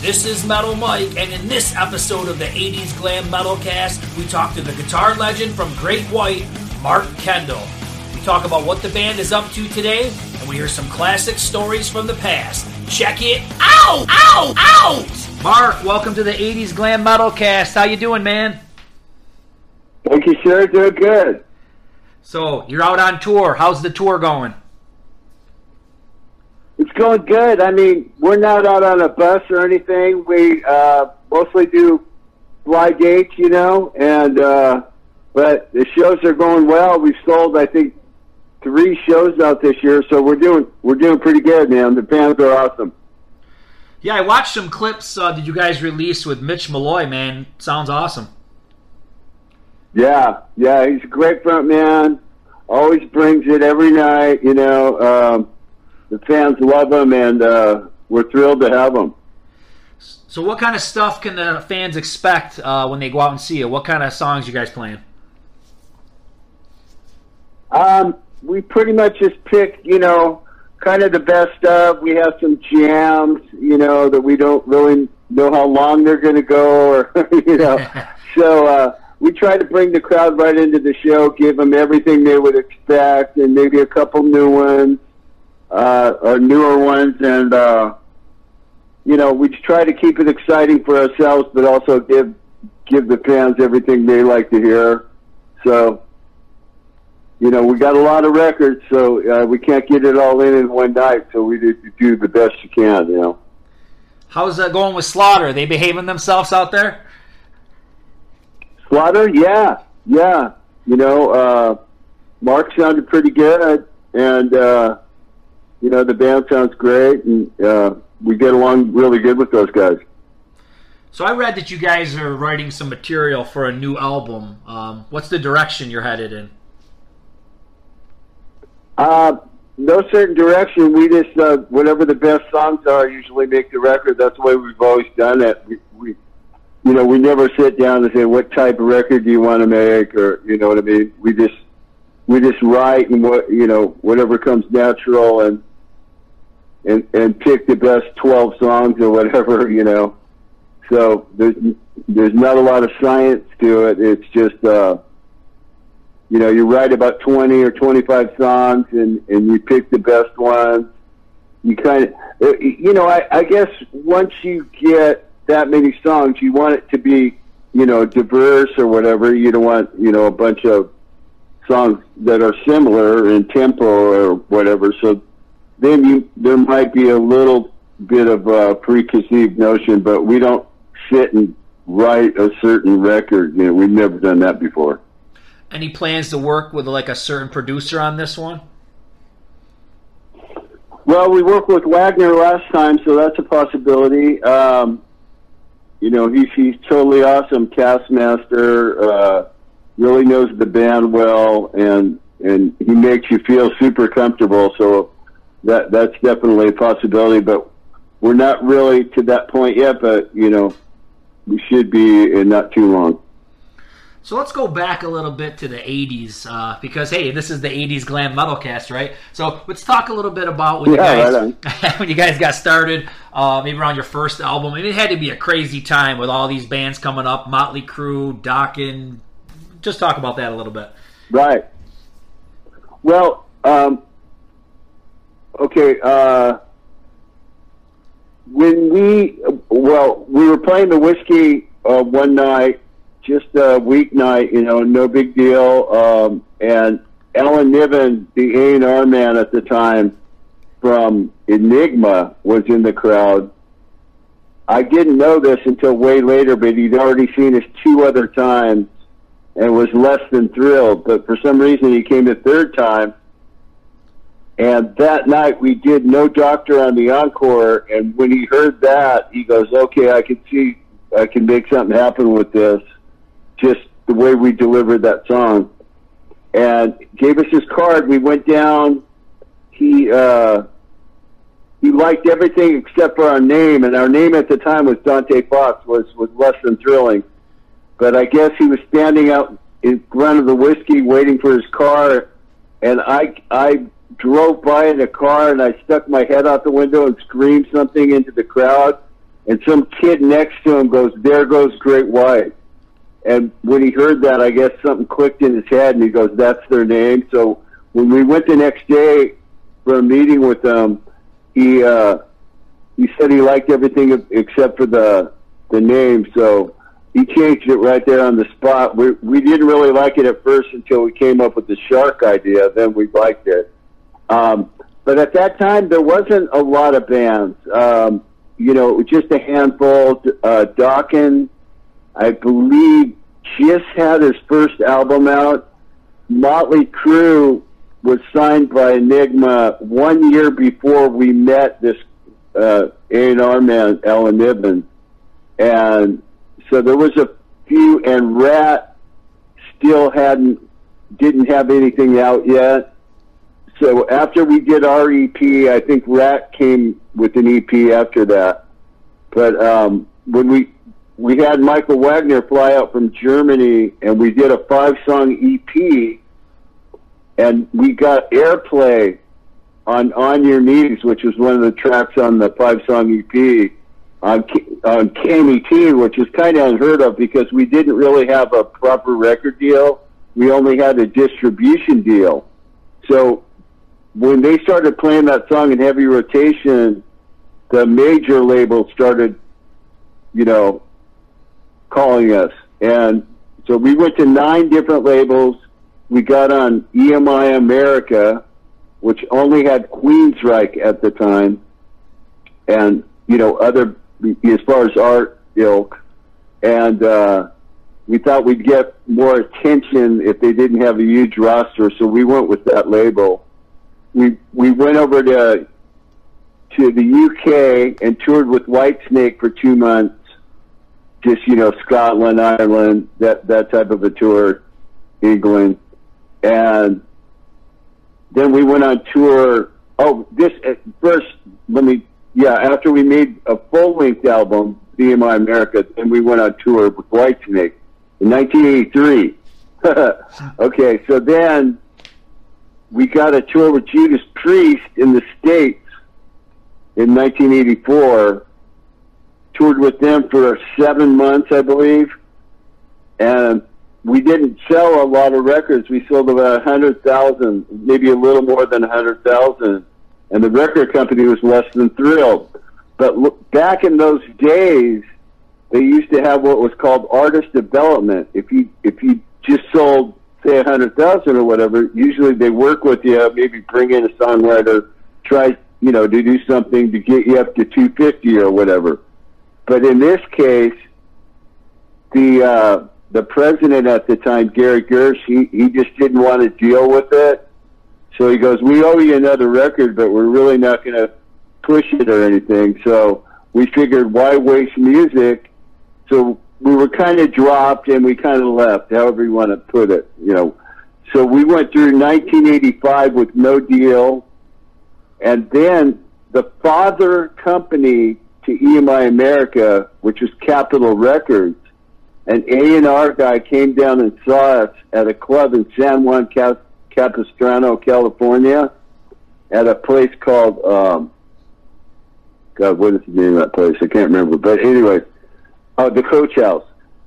This is Metal Mike, and in this episode of the 80s Glam Metal Cast, we talk to the guitar legend from Great White, Mark Kendall. We talk about what the band is up to today, and we hear some classic stories from the past. Check it out! Out! Out! Mark, welcome to the 80s Glam Metal Cast. How you doing, man? Thank you, sir. Doing good. So, you're out on tour. How's the tour going? It's going good. I mean, we're not out on a bus or anything. We uh, mostly do fly dates, you know, and uh, but the shows are going well. We've sold, I think, three shows out this year, so we're doing we're doing pretty good, man. The fans are awesome. Yeah, I watched some clips. Uh, did you guys release with Mitch Malloy? Man, sounds awesome. Yeah, yeah, he's a great front man. Always brings it every night. You know, um, the fans love him, and uh, we're thrilled to have him. So, what kind of stuff can the fans expect uh, when they go out and see you? What kind of songs you guys playing? Um, we pretty much just pick, you know, kind of the best of. We have some jams, you know, that we don't really know how long they're going to go, or you know, so. uh we try to bring the crowd right into the show, give them everything they would expect, and maybe a couple new ones, uh, or newer ones, and uh, you know, we try to keep it exciting for ourselves, but also give give the fans everything they like to hear. So, you know, we got a lot of records, so uh, we can't get it all in in one night. So we do, do the best you can, you know. How's that going with Slaughter? Are they behaving themselves out there? Slaughter, yeah, yeah. You know, uh, Mark sounded pretty good, and uh, you know the band sounds great, and uh, we get along really good with those guys. So I read that you guys are writing some material for a new album. Um, what's the direction you're headed in? Uh, no certain direction. We just uh, whatever the best songs are, usually make the record. That's the way we've always done it. We, we you know, we never sit down and say what type of record do you want to make, or you know what I mean. We just we just write and what you know whatever comes natural and and and pick the best twelve songs or whatever you know. So there's there's not a lot of science to it. It's just uh, you know you write about twenty or twenty five songs and and you pick the best ones. You kind of uh, you know I, I guess once you get that many songs, you want it to be, you know, diverse or whatever. You don't want, you know, a bunch of songs that are similar in tempo or whatever. So then you there might be a little bit of a preconceived notion, but we don't sit and write a certain record. You know, we've never done that before. Any plans to work with like a certain producer on this one? Well, we worked with Wagner last time, so that's a possibility. Um, you know, he's he's totally awesome cast master. Uh, really knows the band well, and and he makes you feel super comfortable. So that that's definitely a possibility. But we're not really to that point yet. But you know, we should be in not too long. So let's go back a little bit to the 80s uh, because hey, this is the 80s glam metal cast, right? So let's talk a little bit about when yeah, you guys right when you guys got started, uh, maybe around your first album. I mean, it had to be a crazy time with all these bands coming up, Motley Crue, Dokken. Just talk about that a little bit. Right. Well, um, okay. Uh, when we well, we were playing the Whisky uh, one night just a weeknight, you know, no big deal. Um, and Alan Niven, the A and R man at the time from Enigma, was in the crowd. I didn't know this until way later, but he'd already seen us two other times and was less than thrilled. But for some reason, he came the third time. And that night, we did No Doctor on the encore. And when he heard that, he goes, "Okay, I can see I can make something happen with this." just the way we delivered that song. And gave us his card. We went down. He uh, he liked everything except for our name, and our name at the time was Dante Fox. was was less than thrilling. But I guess he was standing out in front of the Whisky waiting for his car, and I I drove by in a car and I stuck my head out the window and screamed something into the crowd and some kid next to him goes, "There goes Great White." And when he heard that, I guess something clicked in his head, and he goes, "That's their name." So when we went the next day for a meeting with them, he uh, he said he liked everything except for the the name. So he changed it right there on the spot. We we didn't really like it at first until we came up with the shark idea. Then we liked it. Um, but at that time, there wasn't a lot of bands. Um, you know, just a handful. Uh, Dokken, I believe, just had his first album out. Motley Crue was signed by Enigma one year before we met this uh, A&R man, Alan Niven. And so there was a few, and Ratt still hadn't, didn't have anything out yet. So after we did our EP, I think Ratt came with an EP after that. But um, when we we had Michael Wagner fly out from Germany, and we did a five song EP, and we got airplay on On Your Knees, which was one of the tracks on the five song EP on on KMET, which is kind of unheard of because we didn't really have a proper record deal. We only had a distribution deal. So when they started playing that song in heavy rotation, the major labels started, you know, calling us. And so we went to nine different labels. We got on EMI America, which only had Queensryche at the time, and you know other as far as art ilk, and uh, we thought we'd get more attention if they didn't have a huge roster, so we went with that label. We we went over to to the UK and toured with Whitesnake for two months. Just you know, Scotland, Ireland, that that type of a tour, England, and then we went on tour. Oh, this uh, first. Let me. Yeah, after we made a full length album, EMI America, then we went on tour with Whitesnake in 1983. okay, so then we got a tour with Judas Priest in the States in 1984. Toured with them for seven months, I believe, and we didn't sell a lot of records. We sold about hundred thousand, maybe a little more than hundred thousand, and the record company was less than thrilled. But look, back in those days, they used to have what was called artist development. If you if you just sold say a hundred thousand or whatever, usually they work with you, maybe bring in a songwriter, try you know, to do something to get you up to 250 or whatever. But in this case, the uh, the president at the time, Gary Gersh, he, he just didn't want to deal with it. So he goes, "We owe you another record, but we're really not going to push it or anything." So we figured, why waste music? So we were kind of dropped and we kind of left, however you want to put it, you know. So we went through 1985 with no deal and then the father company to EMI America, which was Capitol Records, an A&R guy came down and saw us at a club in San Juan Cap- Capistrano, California, at a place called, um, God, what is the name of that place? I can't remember. But anyway, uh, the Coach House.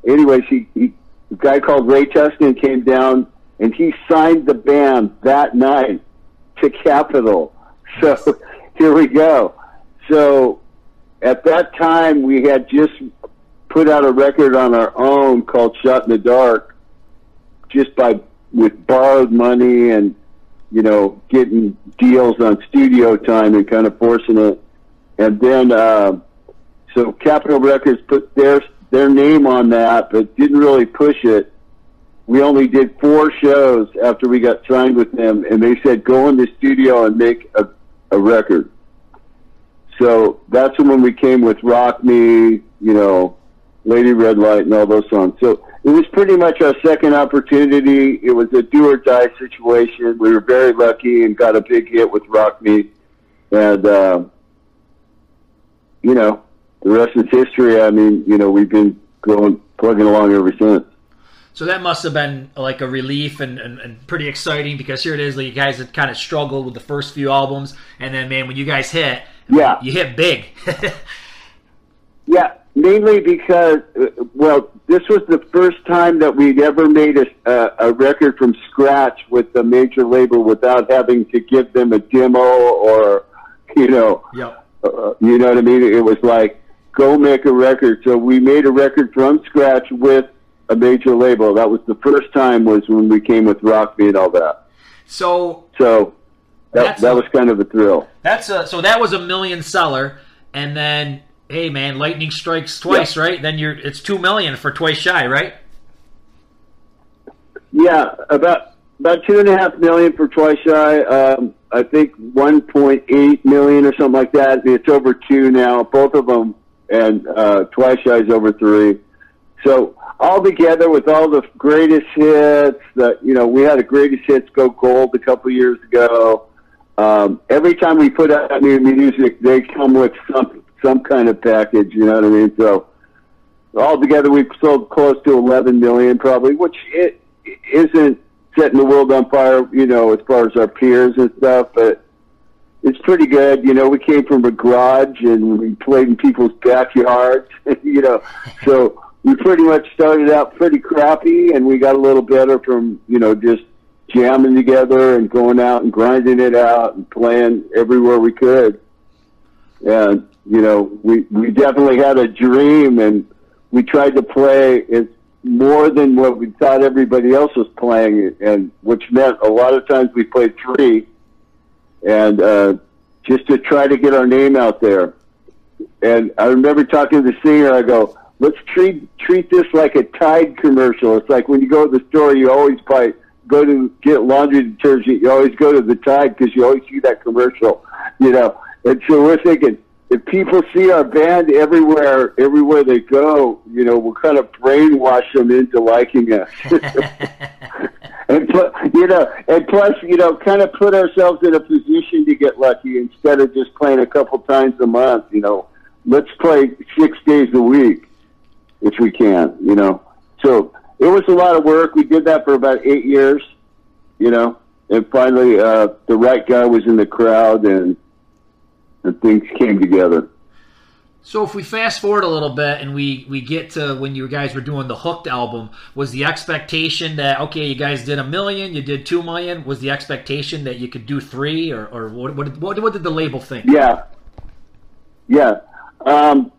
Anyway, he, he, a guy called Ray Tuscan came down and he signed the band that night to Capitol. So here we go. So at that time, we had just put out a record on our own called "Shot in the Dark," just by with borrowed money and you know getting deals on studio time and kind of forcing it. And then uh, so Capitol Records put their their name on that, but didn't really push it we only did four shows after we got signed with them, and they said go in the studio and make a, a record. So that's when we came with Rock Me, you know, Lady Red Light, and all those songs. So it was pretty much our second opportunity. It was a do or die situation. We were very lucky and got a big hit with Rock Me, and uh, you know, the rest is history. I mean, you know, we've been going plugging along ever since. So that must have been like a relief and, and, and, pretty exciting because here it is, like you guys had kind of struggled with the first few albums, and then man, when you guys hit, yeah, you hit big. Yeah, mainly because, well, this was the first time that we'd ever made a, a, a record from scratch with a major label without having to give them a demo or, you know, Yep. uh, you know what I mean? It was like, go make a record. So we made a record from scratch with a major label. That was the first time was when we came with Rock Me and all that. So So that, that was kind of a thrill. that's a so that was a million seller, and then hey man, lightning strikes twice, right? Then you're it's two million for twice shy, right? Yeah, about about two and a half million for Twice Shy. Um, I think one point eight million or something like that. It's over two now, both of them, and uh, Twice is over three. So all together with all the greatest hits, that you know, we had a greatest hits go gold a couple years ago. Um, every time we put out new music, they come with some some kind of package. You know what I mean? So altogether, we've sold close to 11 million, probably, which it isn't setting the world on fire, you know, as far as our peers and stuff, but it's pretty good. You know, we came from a garage and we played in people's backyards, you know, so we pretty much started out pretty crappy and we got a little better from, you know, just jamming together and going out and grinding it out and playing everywhere we could. And, you know, we, we definitely had a dream and we tried to play it more than what we thought everybody else was playing, and which meant a lot of times we played three, and uh, just to try to get our name out there. And I remember talking to the singer. I go, "Let's treat treat this like a Tide commercial. It's like when you go to the store, you always buy go to get laundry detergent. You always go to the Tide because you always see that commercial, you know." And so we're thinking, if people see our band everywhere, everywhere they go, you know, we'll kind of brainwash them into liking us. and put, you know, and plus, you know, kind of put ourselves in a position to get lucky instead of just playing a couple times a month. You know, let's play six days a week if we can. You know, so it was a lot of work. We did that for about eight years. You know, and finally, uh, the right guy was in the crowd and and things came together. So if we fast forward a little bit and we we get to when you guys were doing the Hooked album, was the expectation that okay, you guys did a million, you did two million? Was the expectation that you could do three, or or what what what, what did the label think? Yeah, yeah, um,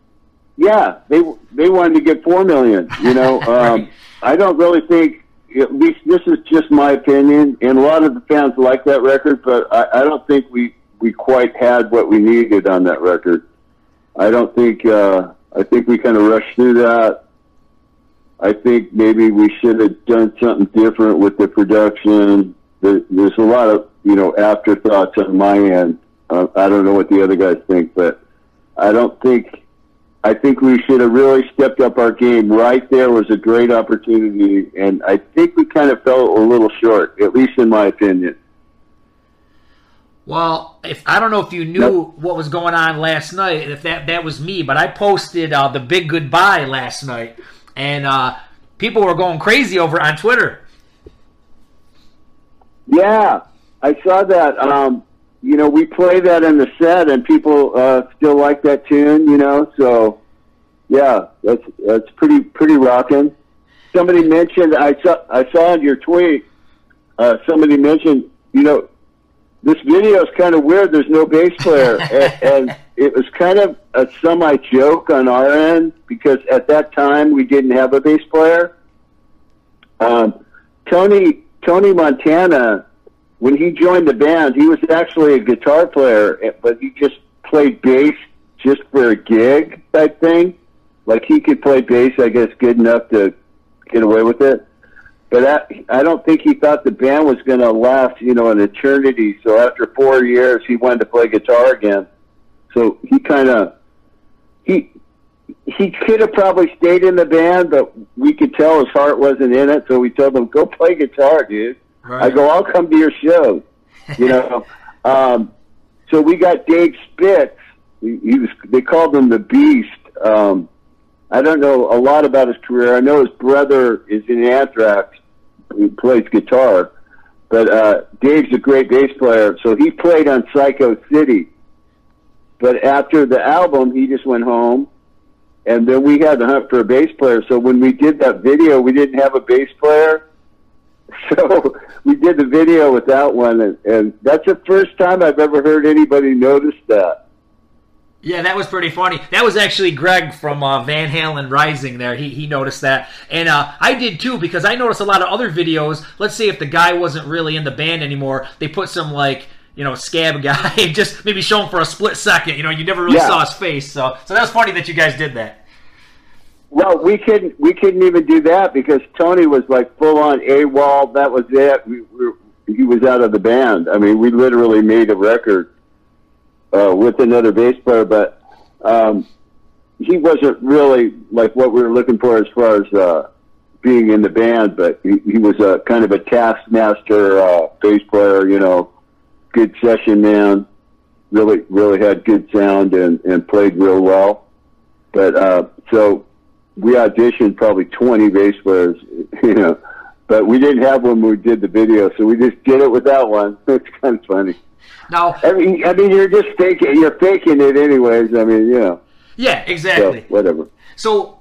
yeah. They they wanted to get four million. You know, um, Right. I don't really think. At least this is just my opinion, and a lot of the fans like that record, but I, I don't think we we quite had what we needed on that record. I don't think. Uh, I think we kind of rushed through that. I think maybe we should have done something different with the production. There, there's a lot of you know afterthoughts on my end. Uh, I don't know what the other guys think, but I don't think. I think we should have really stepped up our game. Right there was a great opportunity, and I think we kind of fell a little short, at least in my opinion. Well, if I don't know if you knew Nope. what was going on last night, if that that was me, but I posted uh, the big goodbye last night, and uh, people were going crazy over on Twitter. Yeah, I saw that. Um, you know, we play that in the set, and people uh, still like that tune. You know, so yeah, that's that's pretty pretty rocking. Somebody mentioned I saw I saw in your tweet. Uh, somebody mentioned you know this video is kind of weird. There's no bass player, and, and it was kind of a semi joke on our end because at that time we didn't have a bass player. Um, Tony Tony Montana, when he joined the band, he was actually a guitar player, but he just played bass just for a gig type thing. Like he could play bass, I guess, good enough to get away with it. But I, I don't think he thought the band was going to last, you know, an eternity. So after four years, he wanted to play guitar again. So he kind of he he could have probably stayed in the band, but we could tell his heart wasn't in it. So we told him, "Go play guitar, dude." I go, "I'll come to your show," You know. um, so we got Dave Spitz. He, he was. They called him the Beast. Um, I don't know a lot about his career. I know his brother is in Anthrax. He plays guitar, but uh, Dave's a great bass player. So he played on Psycho City. But after the album, he just went home and then we had to hunt for a bass player. So when we did that video, we didn't have a bass player. So we did the video without one, and, and that's the first time I've ever heard anybody notice that. Yeah, that was pretty funny. That was actually Greg from uh, Van Halen Rising. There, he he noticed that, and uh, I did too because I noticed a lot of other videos. Let's say if the guy wasn't really in the band anymore, they put some like you know scab guy, just maybe show him for a split second. You know, you never really Yeah. saw his face. So so that was funny that you guys did that. Well, we couldn't we couldn't even do that because Tony was like full on AWOL. That was it. We, we, he was out of the band. I mean, we literally made a record uh, with another bass player, but um, he wasn't really like what we were looking for as far as uh, being in the band. But he, he was a kind of a taskmaster uh, bass player. You know, good session man. Really, really had good sound and, and played real well. But uh, so we auditioned probably 20 bass players, you know, but we didn't have one when we did the video, so we just did it without one. It's kind of funny. Now, I mean, I mean, you're just faking, you're faking it anyways. I mean, you know, yeah, so exactly. whatever. So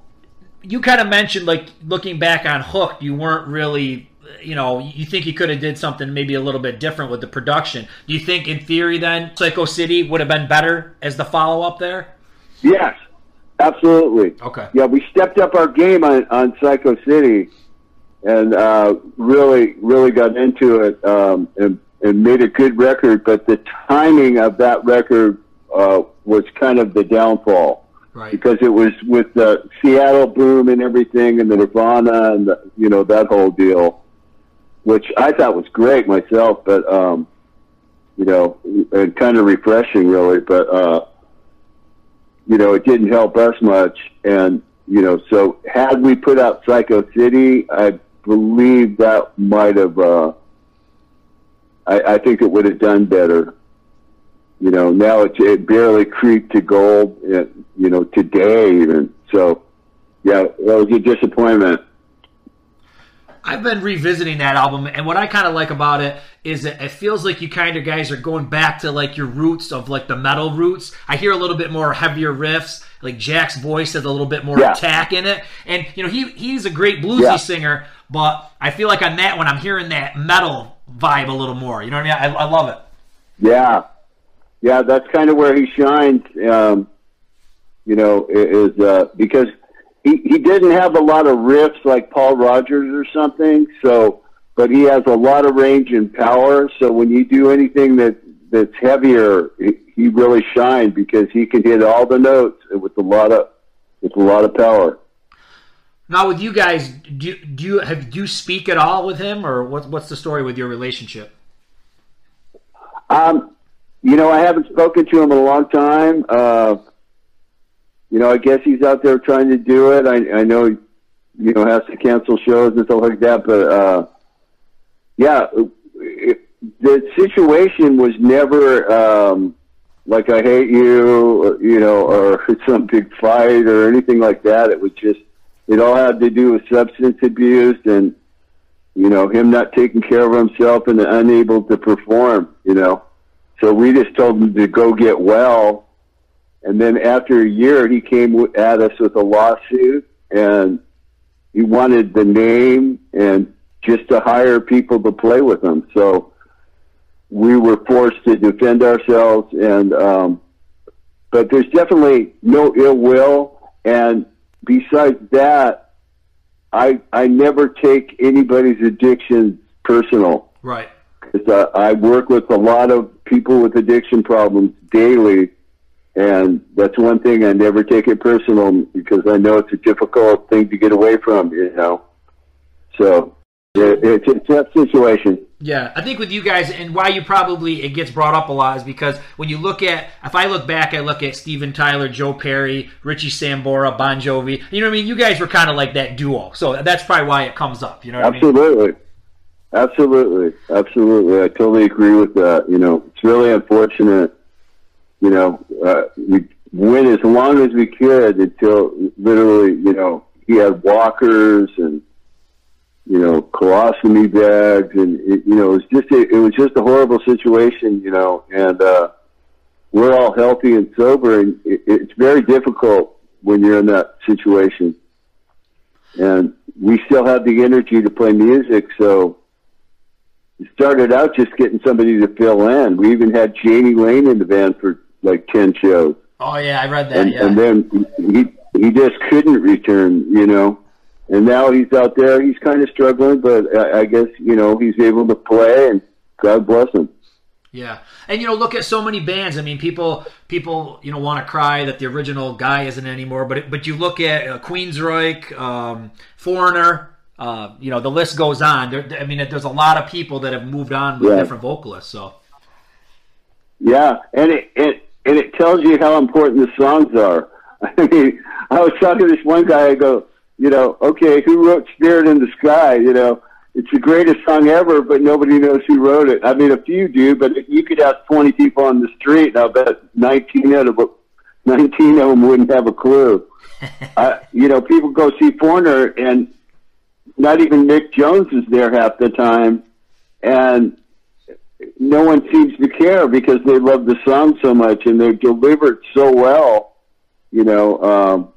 you kind of mentioned like looking back on Hook, you weren't really you know, you think you could have did something maybe a little bit different with the production. Do you think in theory then Psycho City would have been better as the follow up there? Yes, absolutely. Okay. Yeah, we stepped up our game on, on Psycho City and uh, really, really got into it um, and, and made a good record. But the timing of that record uh, was kind of the downfall Right. because it was with the Seattle boom and everything, and the Nirvana and the, you know that whole deal, which I thought was great myself. But um, you know, and kind of refreshing, really. But uh, you know, it didn't help us much. And, you know, so had we put out Psycho City, I believe that might have, uh, I, I think it would have done better. You know, now it, it barely creeped to gold, uh, you know, today even. So, yeah, that was a disappointment. I've been revisiting that album, and what I kind of like about it is that it feels like you kind of guys are going back to like your roots of like the metal roots. I hear a little bit more heavier riffs, like Jack's voice has a little bit more Yeah. attack in it, and you know he he's a great bluesy Yeah. singer, but I feel like on that one I'm hearing that metal vibe a little more. You know what I mean? I, I love it. Yeah, yeah, that's kind of where he shines. Um, you know, is uh, because he he didn't have a lot of riffs like Paul Rodgers or something. So, but he has a lot of range and power. So when you do anything that that's heavier, he, really shined because he can hit all the notes with a lot of with a lot of power. Now with you guys, do do you have do you speak at all with him, or what, what's the story with your relationship? Um, you know, I haven't spoken to him in a long time. Uh, you know, I guess he's out there trying to do it. I, I know, you know, has to cancel shows and stuff like that. But uh, yeah, it, the situation was never um, like I hate you, you know, or some big fight or anything like that. It was just it all had to do with substance abuse and you know him not taking care of himself and unable to perform. You know, so we just told him to go get well. And then after a year, he came at us with a lawsuit, and he wanted the name and just to hire people to play with him. So we were forced to defend ourselves, and um, but there's definitely no ill will. And besides that, I I never take anybody's addiction personal. Right. Because uh, I work with a lot of people with addiction problems daily, and that's one thing I never take it personal because I know it's a difficult thing to get away from. You know, so it, it's a tough situation. Yeah, I think with you guys, and why you probably it gets brought up a lot is because when you look at, if I look back, I look at Steven Tyler, Joe Perry, Richie Sambora, Bon Jovi. You know what I mean? You guys were kind of like that duo, so that's probably why it comes up. You know what I mean? Absolutely. Absolutely. Absolutely. I totally agree with that. You know, it's really unfortunate. You know, uh, we went as long as we could until literally, you know, he had walkers and, you know, colostomy bags and, it, you know, it was just, a, it was just a horrible situation, you know, and, uh, we're all healthy and sober and it, it's very difficult when you're in that situation. And we still have the energy to play music, so it started out just getting somebody to fill in. We even had Jani Lane in the band for like ten shows. Oh yeah, I read that. And, yeah. and then he he just couldn't return, you know. And now he's out there. He's kind of struggling, but I, I guess you know he's able to play, and God bless him. Yeah, and you know, look at so many bands. I mean, people people you know want to cry that the original guy isn't anymore, but but you look at uh, Queensryche, um, Foreigner. Uh, you know, the list goes on. There, I mean, there's a lot of people that have moved on with Yeah. different vocalists. So Yeah, and it, it and it tells you how important the songs are. I mean, I was talking to this one guy. I go, you know, okay, who wrote "Spirit in the Sky"? You know, it's the greatest song ever, but nobody knows who wrote it. I mean, a few do, but you could ask twenty people on the street, and I'll bet nineteen out of nineteen of them wouldn't have a clue. uh, you know, people go see Foreigner, and not even Mick Jones is there half the time, and no one seems to care because they love the song so much and they're delivered so well. You know, um,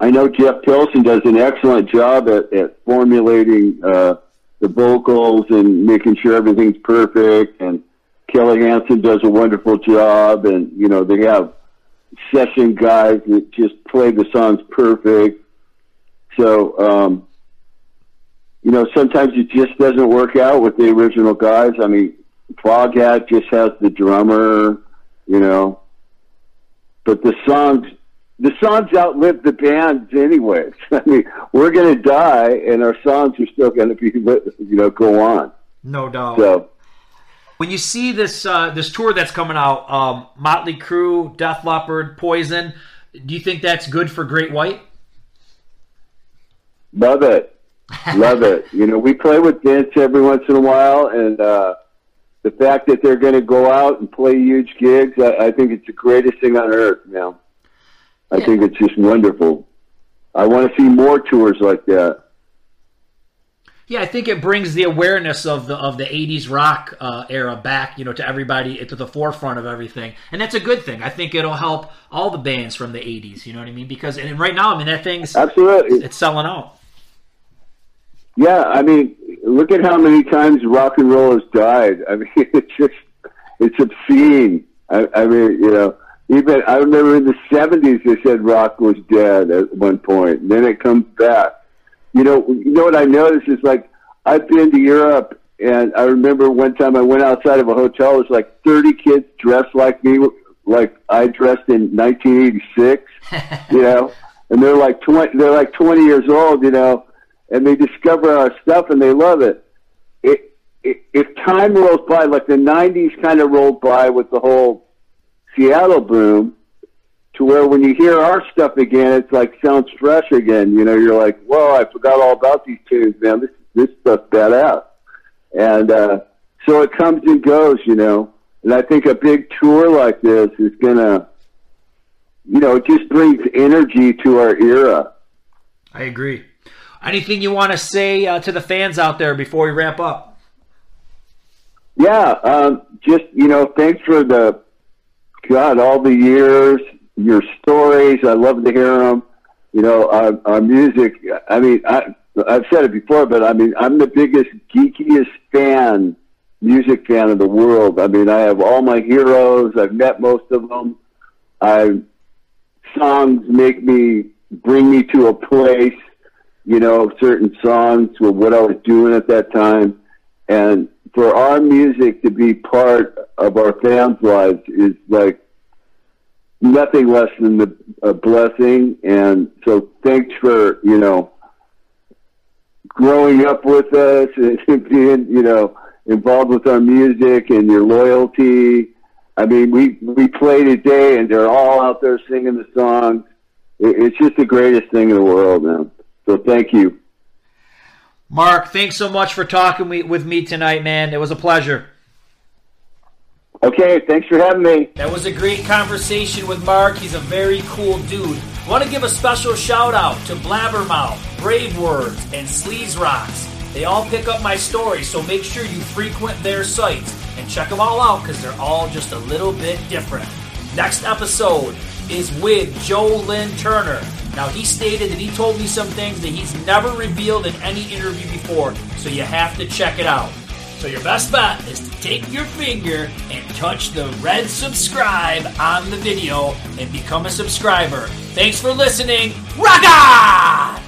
I know Jeff Pilson does an excellent job at, at formulating uh, the vocals and making sure everything's perfect. And Kelly Hansen does a wonderful job. And you know, they have session guys that just play the songs perfect. So, um, you know, sometimes it just doesn't work out with the original guys. I mean, Foghat just has the drummer, you know, but the songs, the songs outlive the bands anyways. I mean, we're going to die and our songs are still going to be, you know, go on. no doubt. So, when you see this uh, this tour that's coming out, um, Motley Crue, Def Leppard, Poison, do you think that's good for Great White? love it. Love it. You know, we play with Vince every once in a while, and uh, the fact that they're going to go out and play huge gigs, I, I think it's the greatest thing on earth, man. I Yeah. think it's just wonderful. I want to see more tours like that. Yeah, I think it brings the awareness of the of the '80s rock uh, era back, you know, to everybody to the forefront of everything, and that's a good thing. I think it'll help all the bands from the '80s. You know what I mean? Because and right now, I mean, that thing's Absolutely. it's selling out. Yeah, I mean, look at how many times rock and roll has died. I mean, it's just, it's obscene. I, I mean, you know, even, I remember in the 70s they said rock was dead at one point, and then it comes back. You know, you know what I noticed is like, I've been to Europe, and I remember one time I went outside of a hotel, it was like 30 kids dressed like me, like I dressed in 1986, you know, and they're like 20, they're like 20 years old, you know, and they discover our stuff and they love it. It, it if time rolls by, like the '90s kind of rolled by with the whole Seattle boom, to where when you hear our stuff again, it's like sounds fresh again. You know, you're like, "Whoa, I forgot all about these tunes, man. This this stuff's badass." And uh, so it comes and goes, you know. And I think a big tour like this is gonna, you know, it just brings energy to our era. I agree. Anything you want to say uh, to the fans out there before we wrap up? Yeah, um, just you know, thanks for the God all the years, your stories. I love to hear them. You know, our, our music. I mean, I, I've said it before, but I mean, I'm the biggest geekiest fan, music fan of the world. I mean, I have all my heroes. I've met most of them. I songs make me bring me to a place. You know, certain songs with what I was doing at that time, and for our music to be part of our fans' lives is like nothing less than the, a blessing. And so, thanks for you know growing up with us and being you know involved with our music and your loyalty. I mean, we we play today, and they're all out there singing the songs. It, it's just the greatest thing in the world, man. So, thank you. Mark, thanks so much for talking with me tonight, man. It was a pleasure. Okay, thanks for having me. That was a great conversation with Mark. He's a very cool dude. Want to give a special shout out to Blabbermouth, Brave Words, and Sleaze Roxx. They all pick up my story, so make sure you frequent their sites and check them all out because they're all just a little bit different. Next episode, is with Joe Lynn Turner. Now, he stated that he told me some things that he's never revealed in any interview before, so you have to check it out. So, your best bet is to take your finger and touch the red subscribe on the video and become a subscriber. Thanks for listening. Rock on!